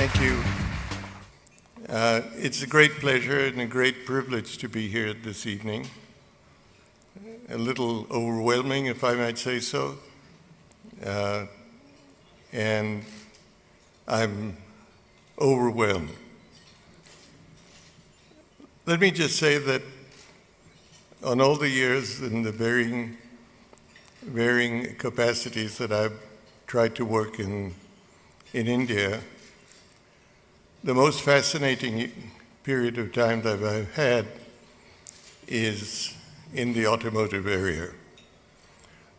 Thank you. Uh, it's a great pleasure and a great privilege to be here this evening. A little overwhelming, if I might say so. Uh, and I'm overwhelmed. Let me just say that on all the years and the varying, varying capacities that I've tried to work in, in India, the most fascinating period of time that I've had is in the automotive area.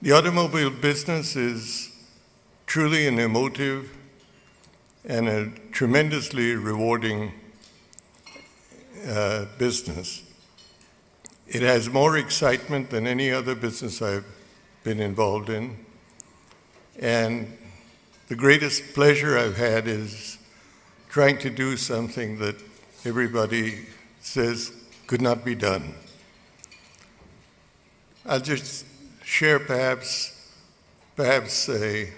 The automobile business is truly an emotive and a tremendously rewarding uh, business. It has more excitement than any other business I've been involved in. And the greatest pleasure I've had is trying to do something that everybody says could not be done. I'll just share perhaps, perhaps a,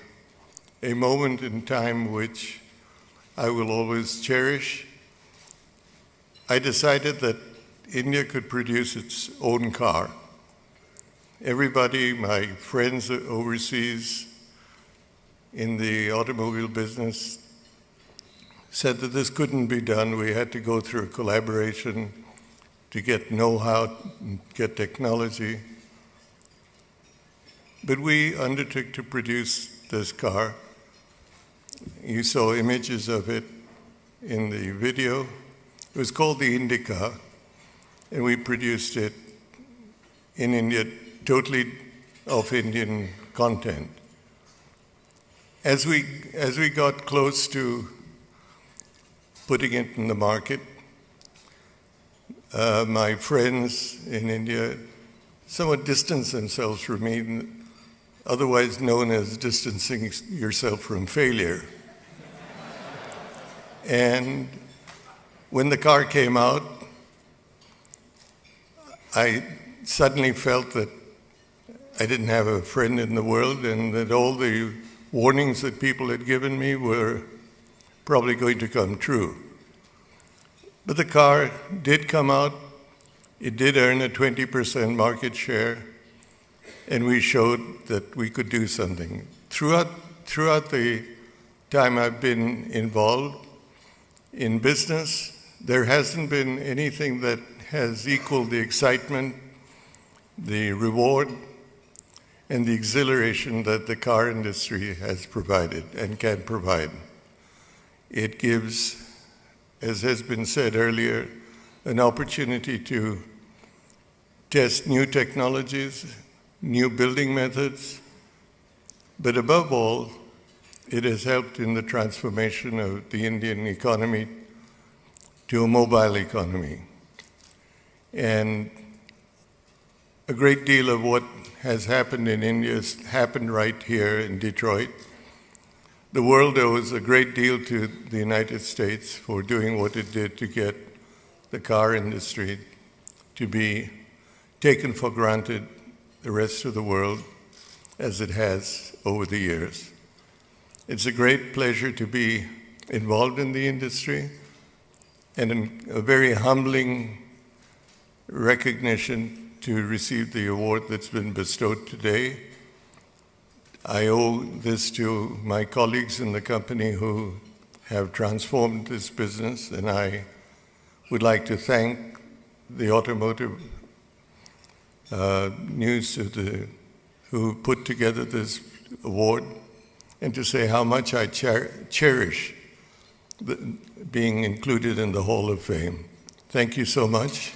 a moment in time which I will always cherish. I decided that India could produce its own car. Everybody, my friends overseas in the automobile business, said that this couldn't be done. We had to go through a collaboration to get know how, get technology. But we undertook to produce this car. You saw images of it in the video. It was called the Indica, and we produced it in India, totally of Indian content. As we, as we got close to putting it in the market. Uh, my friends in India somewhat distanced themselves from me, otherwise known as distancing yourself from failure. and when the car came out, I suddenly felt that I didn't have a friend in the world and that all the warnings that people had given me were probably going to come true. But the car did come out, it did earn a 20% market share, and we showed that we could do something. Throughout, throughout the time I've been involved in business, there hasn't been anything that has equaled the excitement, the reward, and the exhilaration that the car industry has provided and can provide. It gives, as has been said earlier, an opportunity to test new technologies, new building methods, but above all, it has helped in the transformation of the Indian economy to a mobile economy. And a great deal of what has happened in India has happened right here in Detroit. The world owes a great deal to the United States for doing what it did to get the car industry to be taken for granted the rest of the world as it has over the years. It's a great pleasure to be involved in the industry and a very humbling recognition to receive the award that's been bestowed today I owe this to my colleagues in the company who have transformed this business, and I would like to thank the automotive uh, news the, who put together this award and to say how much I cher cherish the, being included in the Hall of Fame. Thank you so much.